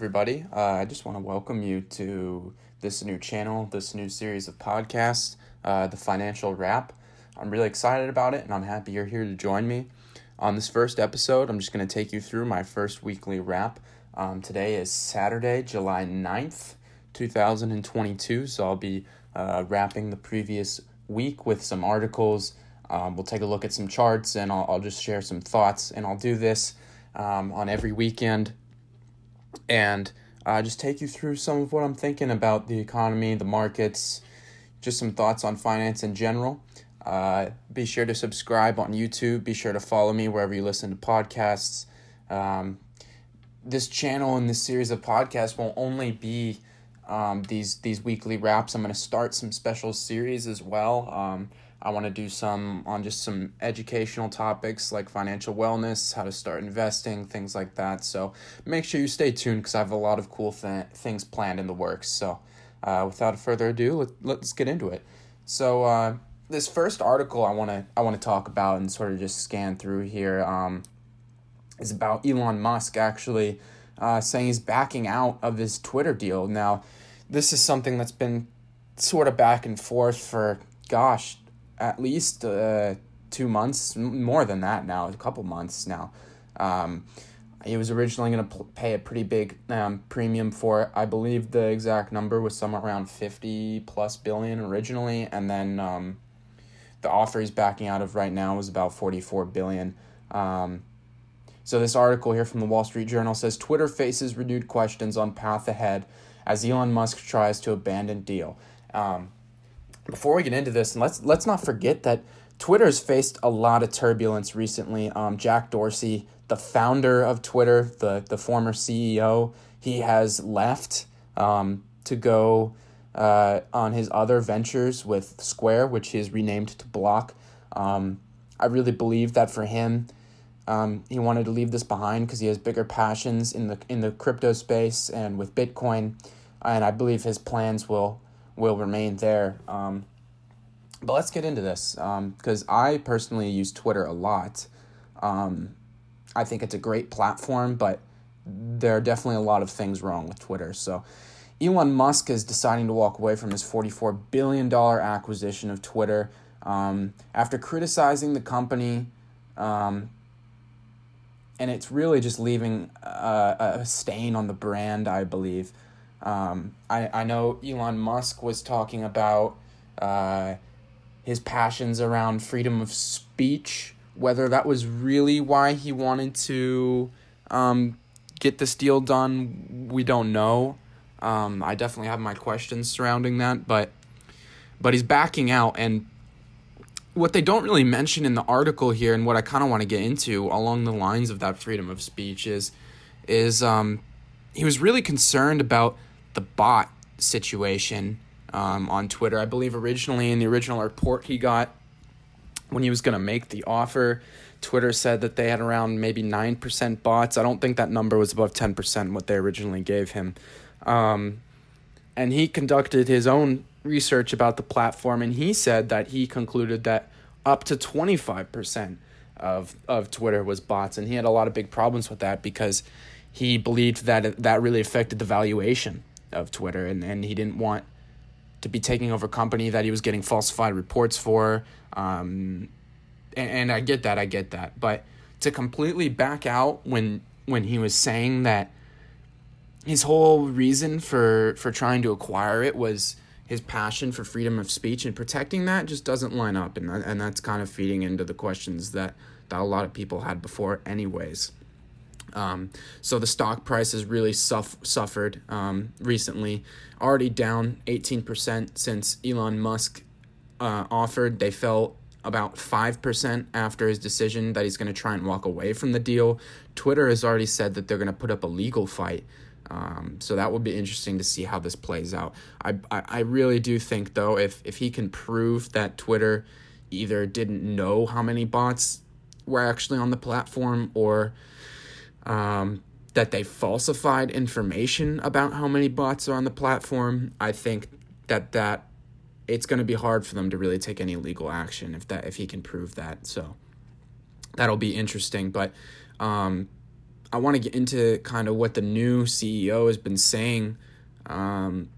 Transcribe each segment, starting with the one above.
everybody. Uh, I just want to welcome you to this new channel, this new series of podcasts, uh, The Financial Wrap. I'm really excited about it, and I'm happy you're here to join me. On this first episode, I'm just going to take you through my first weekly wrap. Um, today is Saturday, July 9th, 2022, so I'll be uh, wrapping the previous week with some articles. Um, we'll take a look at some charts, and I'll, I'll just share some thoughts, and I'll do this um, on every weekend and uh, just take you through some of what I'm thinking about the economy, the markets, just some thoughts on finance in general. Uh, be sure to subscribe on YouTube. Be sure to follow me wherever you listen to podcasts. Um, this channel and this series of podcasts won't only be um, these these weekly wraps. I'm going to start some special series as well. Um, I want to do some on just some educational topics like financial wellness, how to start investing, things like that. So make sure you stay tuned because I have a lot of cool th- things planned in the works. So uh, without further ado, let, let's get into it. So uh, this first article I want to I want to talk about and sort of just scan through here um, is about Elon Musk actually uh, saying he's backing out of his Twitter deal. Now, this is something that's been sort of back and forth for gosh at least uh, two months, more than that now, a couple months now. Um, he was originally going to pl- pay a pretty big um, premium for it. I believe the exact number was somewhere around 50 plus billion originally, and then um, the offer he's backing out of right now is about 44 billion. Um, so this article here from the Wall Street Journal says Twitter faces renewed questions on path ahead as Elon Musk tries to abandon deal. Um, before we get into this, and let's let's not forget that Twitter's faced a lot of turbulence recently. Um, Jack Dorsey, the founder of Twitter, the the former CEO, he has left um, to go uh, on his other ventures with Square, which he has renamed to Block. Um, I really believe that for him, um, he wanted to leave this behind because he has bigger passions in the in the crypto space and with Bitcoin, and I believe his plans will will remain there. Um, but let's get into this because um, I personally use Twitter a lot. Um, I think it's a great platform, but there are definitely a lot of things wrong with Twitter. So Elon Musk is deciding to walk away from his $44 billion acquisition of Twitter um, after criticizing the company. Um, and it's really just leaving a, a stain on the brand, I believe. Um, I, I know Elon Musk was talking about uh, his passions around freedom of speech, whether that was really why he wanted to um, get this deal done, we don't know. Um, I definitely have my questions surrounding that, but but he's backing out and what they don't really mention in the article here and what I kind of want to get into along the lines of that freedom of speech is is um, he was really concerned about the bot situation um, on Twitter. I believe originally in the original report he got when he was going to make the offer, Twitter said that they had around maybe 9% bots. I don't think that number was above 10% what they originally gave him. Um, and he conducted his own research about the platform and he said that he concluded that up to 25% of, of Twitter was bots. And he had a lot of big problems with that because he believed that that really affected the valuation of Twitter, and, and he didn't want to be taking over a company that he was getting falsified reports for. Um, and, and I get that, I get that, but to completely back out when when he was saying that his whole reason for for trying to acquire it was his passion for freedom of speech and protecting that just doesn't line up and and that's kind of feeding into the questions that that a lot of people had before anyways um, so the stock price has really suff- suffered um, recently, already down 18% since Elon Musk uh, offered. They fell about 5% after his decision that he's going to try and walk away from the deal. Twitter has already said that they're going to put up a legal fight. Um, so that will be interesting to see how this plays out. I, I, I really do think, though, if, if he can prove that Twitter either didn't know how many bots were actually on the platform or um, that they falsified information about how many bots are on the platform, I think that that it's going to be hard for them to really take any legal action if that if he can prove that. So that'll be interesting. But um, I want to get into kind of what the new CEO has been saying. Um,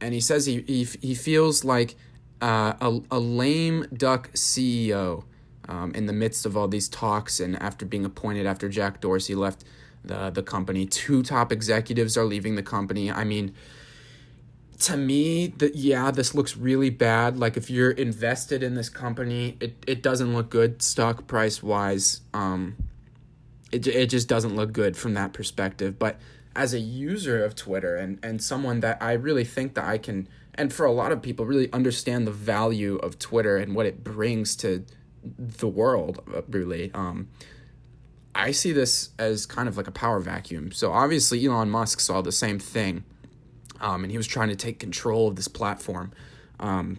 and he says he, he, he feels like uh, a, a lame duck CEO um, in the midst of all these talks and after being appointed after Jack Dorsey left the, the company. Two top executives are leaving the company. I mean, to me, that yeah, this looks really bad. Like if you're invested in this company, it, it doesn't look good stock price wise. Um, it it just doesn't look good from that perspective. But as a user of Twitter and and someone that I really think that I can and for a lot of people really understand the value of Twitter and what it brings to the world uh, really um I see this as kind of like a power vacuum. So obviously Elon Musk saw the same thing. Um, and he was trying to take control of this platform. Um,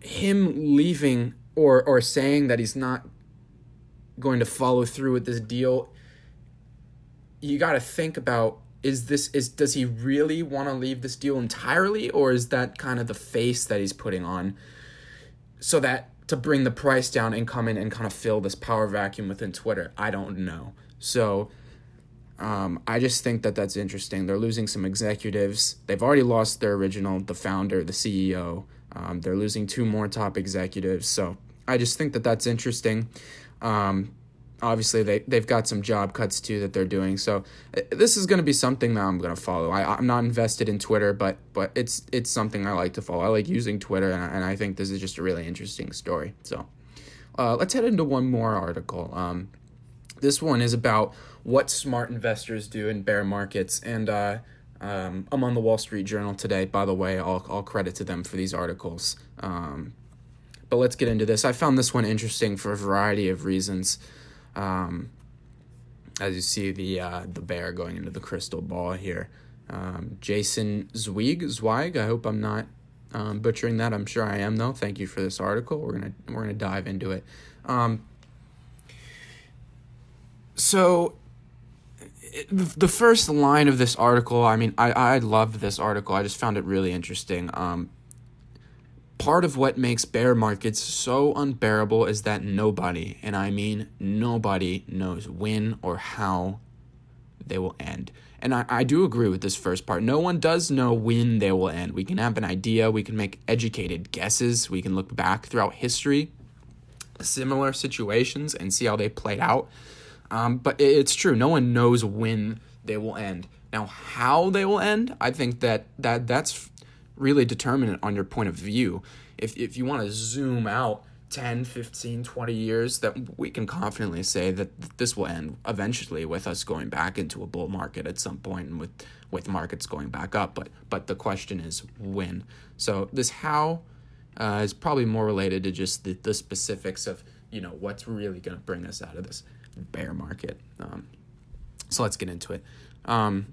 him leaving or or saying that he's not going to follow through with this deal you got to think about is this is does he really want to leave this deal entirely or is that kind of the face that he's putting on so that to bring the price down and come in and kind of fill this power vacuum within Twitter I don't know so um, I just think that that's interesting. They're losing some executives. They've already lost their original, the founder, the CEO. Um, they're losing two more top executives. So I just think that that's interesting. Um, obviously they they've got some job cuts too that they're doing. So uh, this is going to be something that I'm going to follow. I I'm not invested in Twitter, but but it's it's something I like to follow. I like using Twitter, and I, and I think this is just a really interesting story. So uh, let's head into one more article. Um, this one is about what smart investors do in bear markets, and uh, um, I'm on the Wall Street Journal today. By the way, all all credit to them for these articles. Um, but let's get into this. I found this one interesting for a variety of reasons. Um, as you see the uh, the bear going into the crystal ball here. Um, Jason Zweig, Zweig. I hope I'm not um, butchering that. I'm sure I am though. Thank you for this article. We're gonna we're gonna dive into it. Um, so the first line of this article, I mean, I I loved this article. I just found it really interesting. Um, part of what makes bear markets so unbearable is that nobody, and I mean nobody, knows when or how they will end. And I, I do agree with this first part. No one does know when they will end. We can have an idea, we can make educated guesses, we can look back throughout history, similar situations, and see how they played out. Um, but it's true, no one knows when they will end. Now, how they will end, I think that, that that's really determinant on your point of view. If, if you want to zoom out 10, 15, 20 years, that we can confidently say that this will end eventually with us going back into a bull market at some point and with, with markets going back up. But, but the question is when. So this how uh, is probably more related to just the, the specifics of, you know, what's really going to bring us out of this bear market. Um, so let's get into it. Um,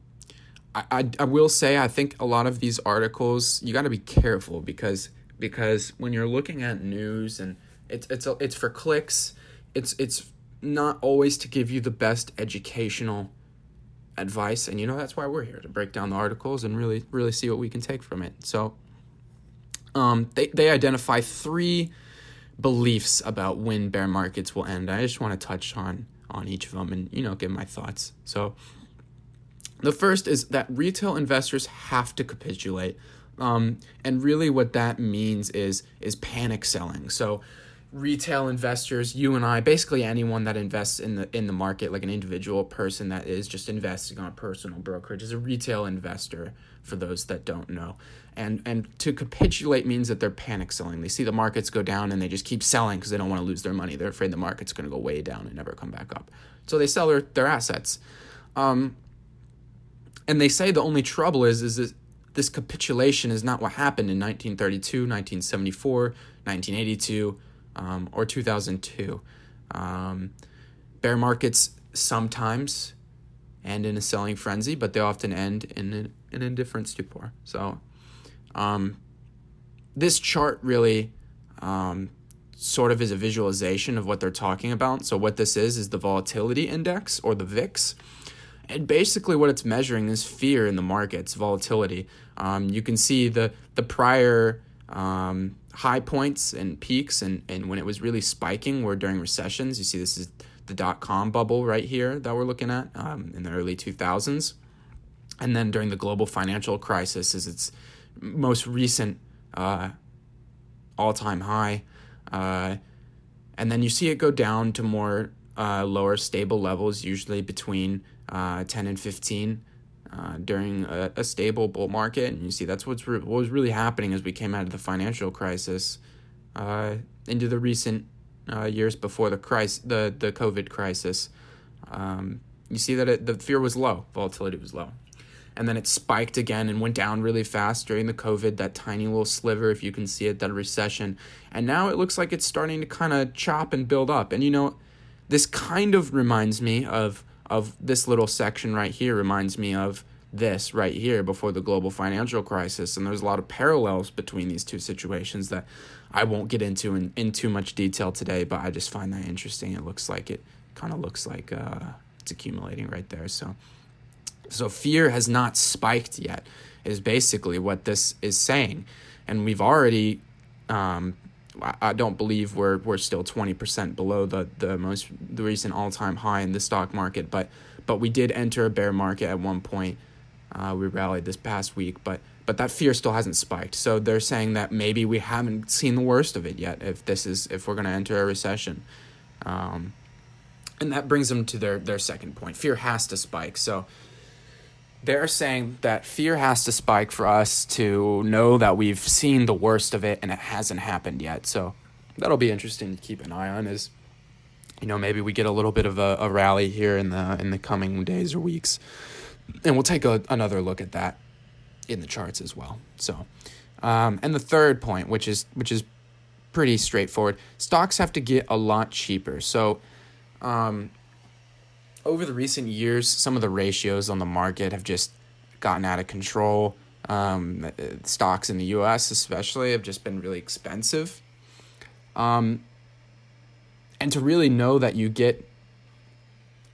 I, I, I will say I think a lot of these articles you got to be careful because because when you're looking at news and it's it's a, it's for clicks, it's it's not always to give you the best educational advice and you know that's why we're here to break down the articles and really really see what we can take from it. So um they they identify three beliefs about when bear markets will end. I just want to touch on on each of them and you know give my thoughts. So the first is that retail investors have to capitulate. Um, and really what that means is is panic selling. So retail investors, you and I, basically anyone that invests in the in the market, like an individual person that is just investing on a personal brokerage, is a retail investor. For those that don't know, and and to capitulate means that they're panic selling. They see the markets go down and they just keep selling because they don't want to lose their money. They're afraid the market's going to go way down and never come back up. So they sell their their assets. Um, and they say the only trouble is is that this capitulation is not what happened in 1932, 1974, 1982, um, or 2002. Um, bear markets sometimes end in a selling frenzy, but they often end in an, an indifferent stupor. So, um, this chart really um, sort of is a visualization of what they're talking about. So, what this is is the volatility index or the VIX. And basically, what it's measuring is fear in the markets, volatility. Um, you can see the the prior um, high points and peaks, and, and when it was really spiking were during recessions. You see, this is the dot com bubble right here that we're looking at um, in the early 2000s. And then during the global financial crisis is its most recent uh, all time high. Uh, and then you see it go down to more uh, lower stable levels, usually between uh, 10 and 15 uh, during a, a, stable bull market. And you see that's what's re- what was really happening as we came out of the financial crisis uh, into the recent uh, years before the crisis, the, the COVID crisis. Um, you see that it, the fear was low, volatility was low and then it spiked again and went down really fast during the COVID, that tiny little sliver, if you can see it, that recession. And now it looks like it's starting to kind of chop and build up. And you know, this kind of reminds me of of this little section right here reminds me of this right here before the global financial crisis. And there's a lot of parallels between these two situations that I won't get into in, in too much detail today but I just find that interesting. It looks like it kind of looks like uh, it's accumulating right there. So so fear has not spiked yet, is basically what this is saying. And we've already, um, I don't believe we're we're still twenty percent below the the most the recent all time high in the stock market, but but we did enter a bear market at one point. Uh, we rallied this past week, but but that fear still hasn't spiked. So they're saying that maybe we haven't seen the worst of it yet. If this is if we're going to enter a recession, um, and that brings them to their their second point. Fear has to spike. So they're saying that fear has to spike for us to know that we've seen the worst of it and it hasn't happened yet. So that'll be interesting to keep an eye on. Is you know maybe we get a little bit of a, a rally here in the in the coming days or weeks, and we'll take a, another look at that in the charts as well. So, um, and the third point, which is which is pretty straightforward, stocks have to get a lot cheaper. So. Um, over the recent years, some of the ratios on the market have just gotten out of control. Um, stocks in the U.S. especially have just been really expensive. Um, and to really know that you get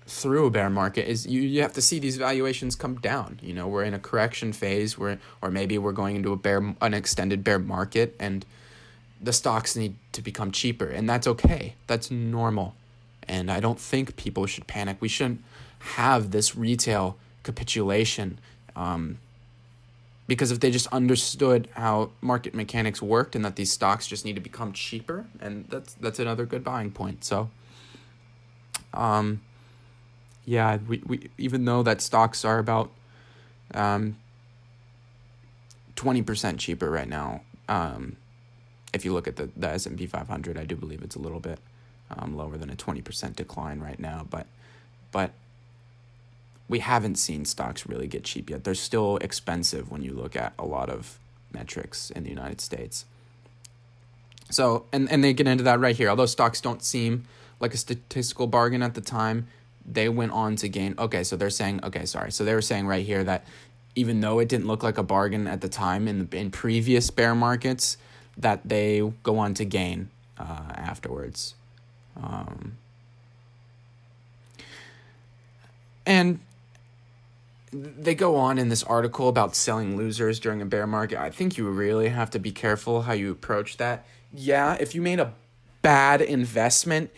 through a bear market is you, you have to see these valuations come down. You know, we're in a correction phase where or maybe we're going into a bear an extended bear market and the stocks need to become cheaper and that's okay. That's normal. And I don't think people should panic. We shouldn't have this retail capitulation. Um, because if they just understood how market mechanics worked and that these stocks just need to become cheaper, and that's that's another good buying point. So, um, yeah, we, we even though that stocks are about um, 20% cheaper right now, um, if you look at the, the S&P 500, I do believe it's a little bit um, lower than a 20% decline right now. But, but we haven't seen stocks really get cheap yet. They're still expensive when you look at a lot of metrics in the United States. So, and, and they get into that right here. Although stocks don't seem like a statistical bargain at the time, they went on to gain. Okay, so they're saying, okay, sorry. So they were saying right here that even though it didn't look like a bargain at the time in, in previous bear markets, that they go on to gain uh, afterwards. Um, and they go on in this article about selling losers during a bear market. I think you really have to be careful how you approach that. Yeah, if you made a bad investment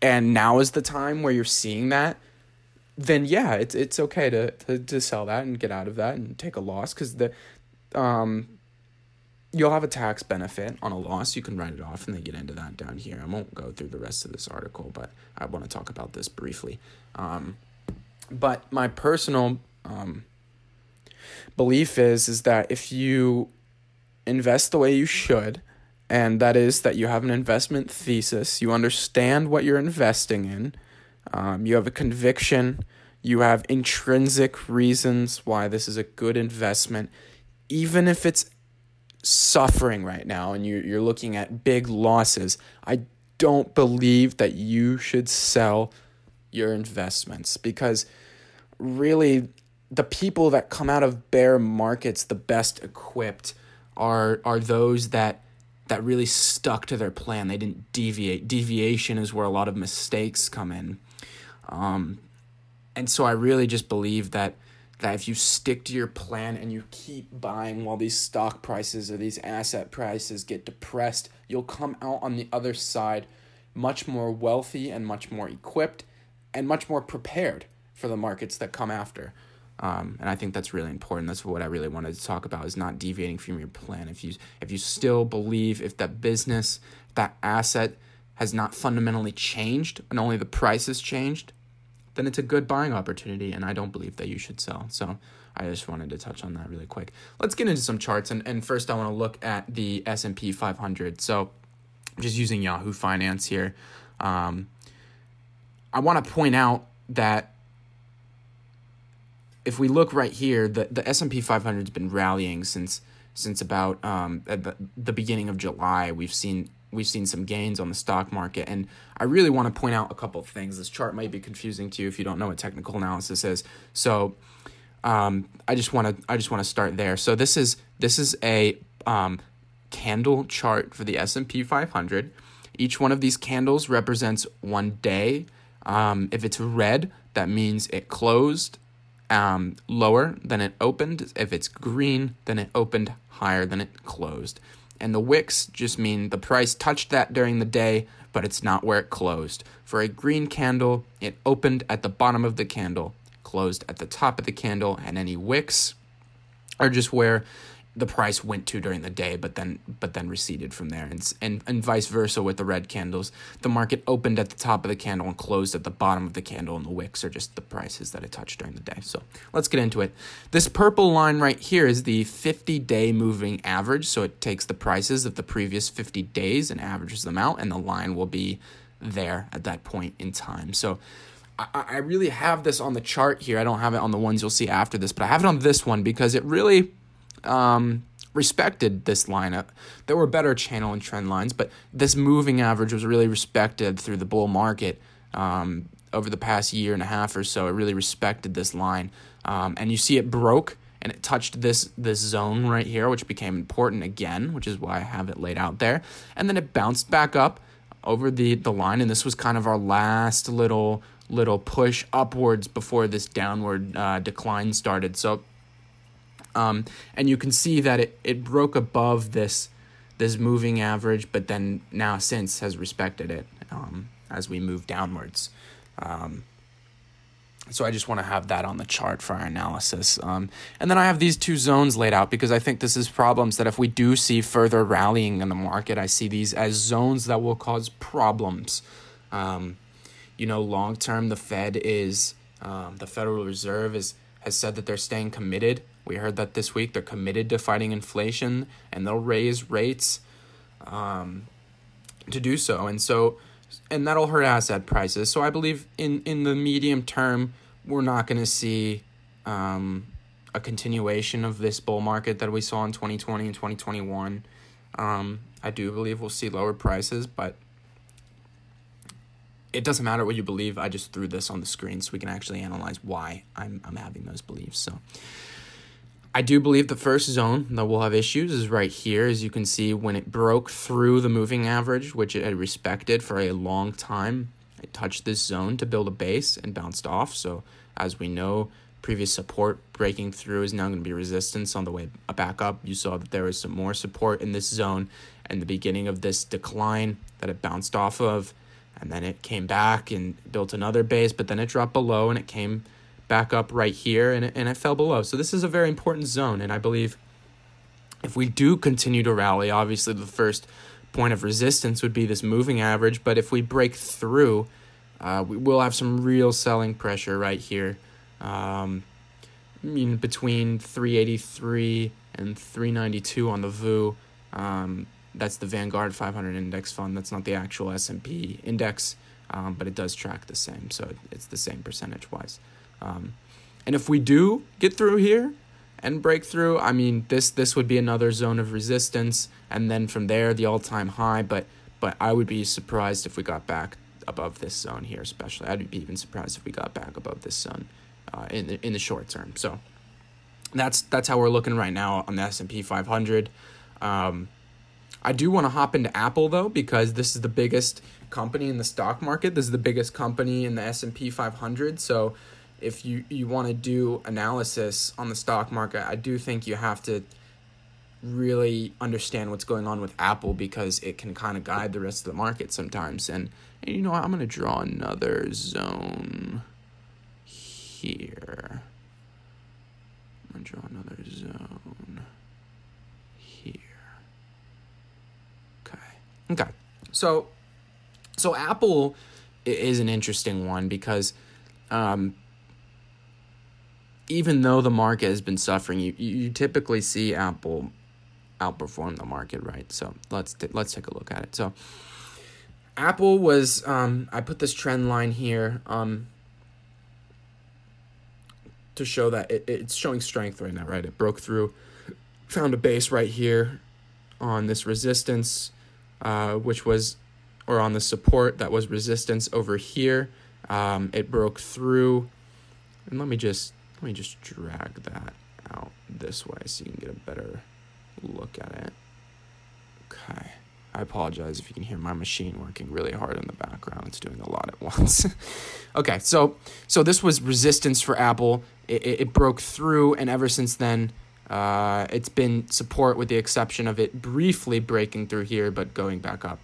and now is the time where you're seeing that, then yeah, it's it's okay to, to, to sell that and get out of that and take a loss because the um you'll have a tax benefit on a loss. You can write it off, and they get into that down here. I won't go through the rest of this article, but I want to talk about this briefly. Um, but my personal um, belief is is that if you invest the way you should, and that is that you have an investment thesis, you understand what you're investing in, um, you have a conviction, you have intrinsic reasons why this is a good investment, even if it's suffering right now and you're, you're looking at big losses, I don't believe that you should sell your investments because really the people that come out of bear markets the best equipped are are those that that really stuck to their plan. They didn't deviate. Deviation is where a lot of mistakes come in. Um, and so I really just believe that that if you stick to your plan and you keep buying while these stock prices or these asset prices get depressed, you'll come out on the other side much more wealthy and much more equipped and much more prepared for the markets that come after. Um, and I think that's really important. That's what I really wanted to talk about is not deviating from your plan. If you if you still believe if that business, that asset has not fundamentally changed and only the price has changed, then it's a good buying opportunity and I don't believe that you should sell. So I just wanted to touch on that really quick. Let's get into some charts and, and first I want to look at the S&P 500. So I'm just using Yahoo Finance here. Um, I want to point out that if we look right here, the, the S&P 500 has been rallying since since about um, the, the beginning of July. We've seen we've seen some gains on the stock market. And I really want to point out a couple of things. This chart might be confusing to you if you don't know what technical analysis is. So um, I just want to I just want to start there. So this is this is a um, candle chart for the S and P 500. Each one of these candles represents one day. Um, if it's red, that means it closed um, lower than it opened. If it's green, then it opened higher than it closed and the wicks just mean the price touched that during the day, but it's not where it closed. For a green candle, it opened at the bottom of the candle, closed at the top of the candle, and any wicks are just where the price went to during the day, but then but then receded from there, and, and and vice versa with the red candles. The market opened at the top of the candle and closed at the bottom of the candle, and the wicks are just the prices that it touched during the day. So let's get into it. This purple line right here is the 50-day moving average. So it takes the prices of the previous 50 days and averages them out, and the line will be there at that point in time. So. I, I really have this on the chart here. I don't have it on the ones you'll see after this, but I have it on this one because it really um, respected this lineup. There were better channel and trend lines, but this moving average was really respected through the bull market um, over the past year and a half or so. It really respected this line, um, and you see it broke and it touched this this zone right here, which became important again, which is why I have it laid out there, and then it bounced back up over the the line, and this was kind of our last little little push upwards before this downward uh, decline started. So um, and you can see that it, it broke above this this moving average, but then now since has respected it um, as we move downwards. Um, so I just want to have that on the chart for our analysis. Um, and then I have these two zones laid out because I think this is problems that if we do see further rallying in the market, I see these as zones that will cause problems. Um, you know, long term, the Fed is, um, the Federal Reserve is has said that they're staying committed we heard that this week they're committed to fighting inflation and they'll raise rates um, to do so. And so, and that'll hurt asset prices. So I believe in, in the medium term, we're not going to see um, a continuation of this bull market that we saw in 2020 and 2021. Um, I do believe we'll see lower prices, but it doesn't matter what you believe. I just threw this on the screen so we can actually analyze why I'm, I'm having those beliefs. So, I do believe the first zone that will have issues is right here. As you can see, when it broke through the moving average, which it had respected for a long time, it touched this zone to build a base and bounced off. So, as we know, previous support breaking through is now going to be resistance on the way back up. You saw that there was some more support in this zone and the beginning of this decline that it bounced off of. And then it came back and built another base, but then it dropped below and it came back up right here and it, and it fell below. So this is a very important zone. And I believe if we do continue to rally, obviously the first point of resistance would be this moving average. But if we break through, uh, we will have some real selling pressure right here. Um, in between 383 and 392 on the VOO. Um, that's the Vanguard 500 index fund. That's not the actual S&P index, um, but it does track the same. So it's the same percentage wise. Um, and if we do get through here and break through, I mean, this this would be another zone of resistance, and then from there the all time high. But but I would be surprised if we got back above this zone here, especially. I'd be even surprised if we got back above this zone uh, in the, in the short term. So that's that's how we're looking right now on the S and P 500. Um, I do want to hop into Apple though because this is the biggest company in the stock market. This is the biggest company in the S and P 500. So if you, you want to do analysis on the stock market, I do think you have to really understand what's going on with Apple because it can kind of guide the rest of the market sometimes. And, and you know what? I'm going to draw another zone here. I'm going to draw another zone here. Okay. Okay. So, so Apple is an interesting one because um, even though the market has been suffering, you, you typically see Apple outperform the market, right? So let's t- let's take a look at it. So Apple was um, I put this trend line here um, to show that it, it's showing strength right now, right? It broke through, found a base right here on this resistance, uh, which was or on the support that was resistance over here. Um, it broke through, and let me just let me just drag that out this way so you can get a better look at it. Okay. I apologize if you can hear my machine working really hard in the background. It's doing a lot at once. okay, so so this was resistance for Apple. It, it, it broke through, and ever since then, uh, it's been support with the exception of it briefly breaking through here, but going back up.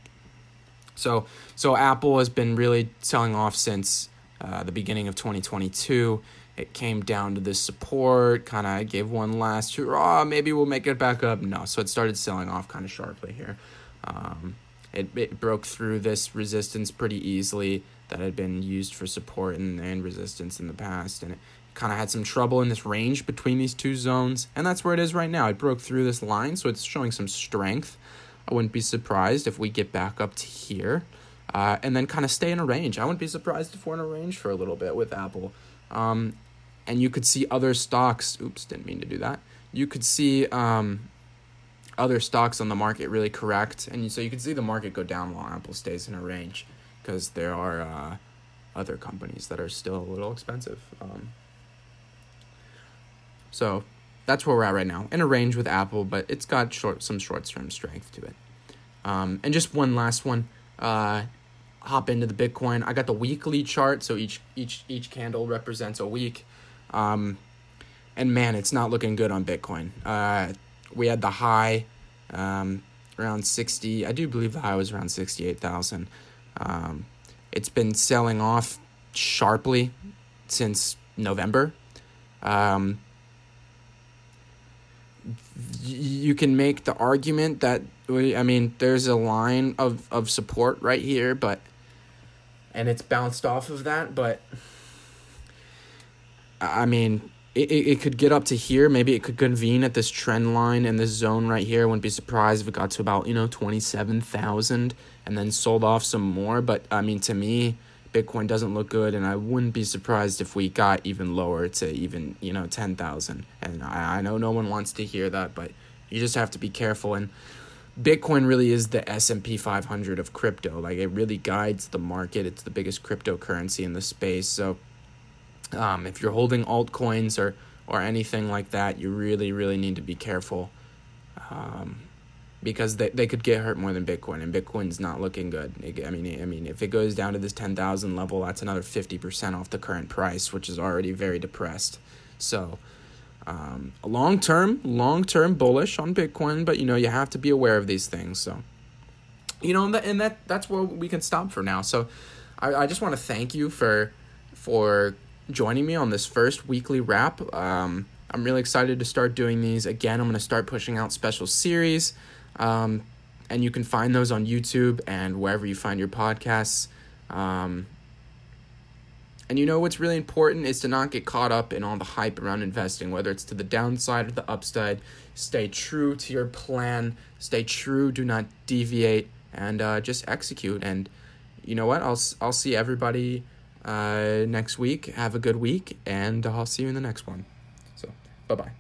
So so Apple has been really selling off since uh, the beginning of 2022 it came down to this support, kind of gave one last hurrah, maybe we'll make it back up. No, so it started selling off kind of sharply here. Um, it, it broke through this resistance pretty easily that had been used for support and, and resistance in the past, and it kind of had some trouble in this range between these two zones, and that's where it is right now. It broke through this line, so it's showing some strength. I wouldn't be surprised if we get back up to here. Uh, and then kind of stay in a range. I wouldn't be surprised if we're in a range for a little bit with Apple. Um, and you could see other stocks. Oops, didn't mean to do that. You could see um, other stocks on the market really correct, and so you could see the market go down while Apple stays in a range because there are uh, other companies that are still a little expensive. Um, so that's where we're at right now, in a range with Apple, but it's got short some short term strength to it. Um, and just one last one. Uh, hop into the Bitcoin. I got the weekly chart, so each each each candle represents a week. Um, and man, it's not looking good on Bitcoin. Uh, we had the high um, around 60. I do believe the high was around 68,000. Um, it's been selling off sharply since November. Um, you can make the argument that I mean there's a line of, of support right here, but and it's bounced off of that, but I mean, it, it could get up to here. Maybe it could convene at this trend line and this zone right here. I wouldn't be surprised if it got to about, you know, 27,000 and then sold off some more. But I mean, to me, Bitcoin doesn't look good, and I wouldn't be surprised if we got even lower to even, you know, 10,000. And I, I know no one wants to hear that, but you just have to be careful. And Bitcoin really is the S&P 500 of crypto. Like, it really guides the market. It's the biggest cryptocurrency in the space. So, um, if you're holding altcoins or or anything like that, you really really need to be careful, um, because they they could get hurt more than Bitcoin, and Bitcoin's not looking good. I mean, I mean, if it goes down to this ten thousand level, that's another fifty percent off the current price, which is already very depressed. So. Um, long term, long term bullish on Bitcoin, but you know you have to be aware of these things. So, you know, and that, and that that's where we can stop for now. So, I, I just want to thank you for for joining me on this first weekly wrap. Um, I'm really excited to start doing these. Again, I'm going to start pushing out special series. Um, and you can find those on YouTube and wherever you find your podcasts. Um, and you know what's really important is to not get caught up in all the hype around investing, whether it's to the downside or the upside. Stay true to your plan, stay true, do not deviate, and uh, just execute. And you know what? I'll, I'll see everybody uh, next week. Have a good week, and I'll see you in the next one. So, bye bye.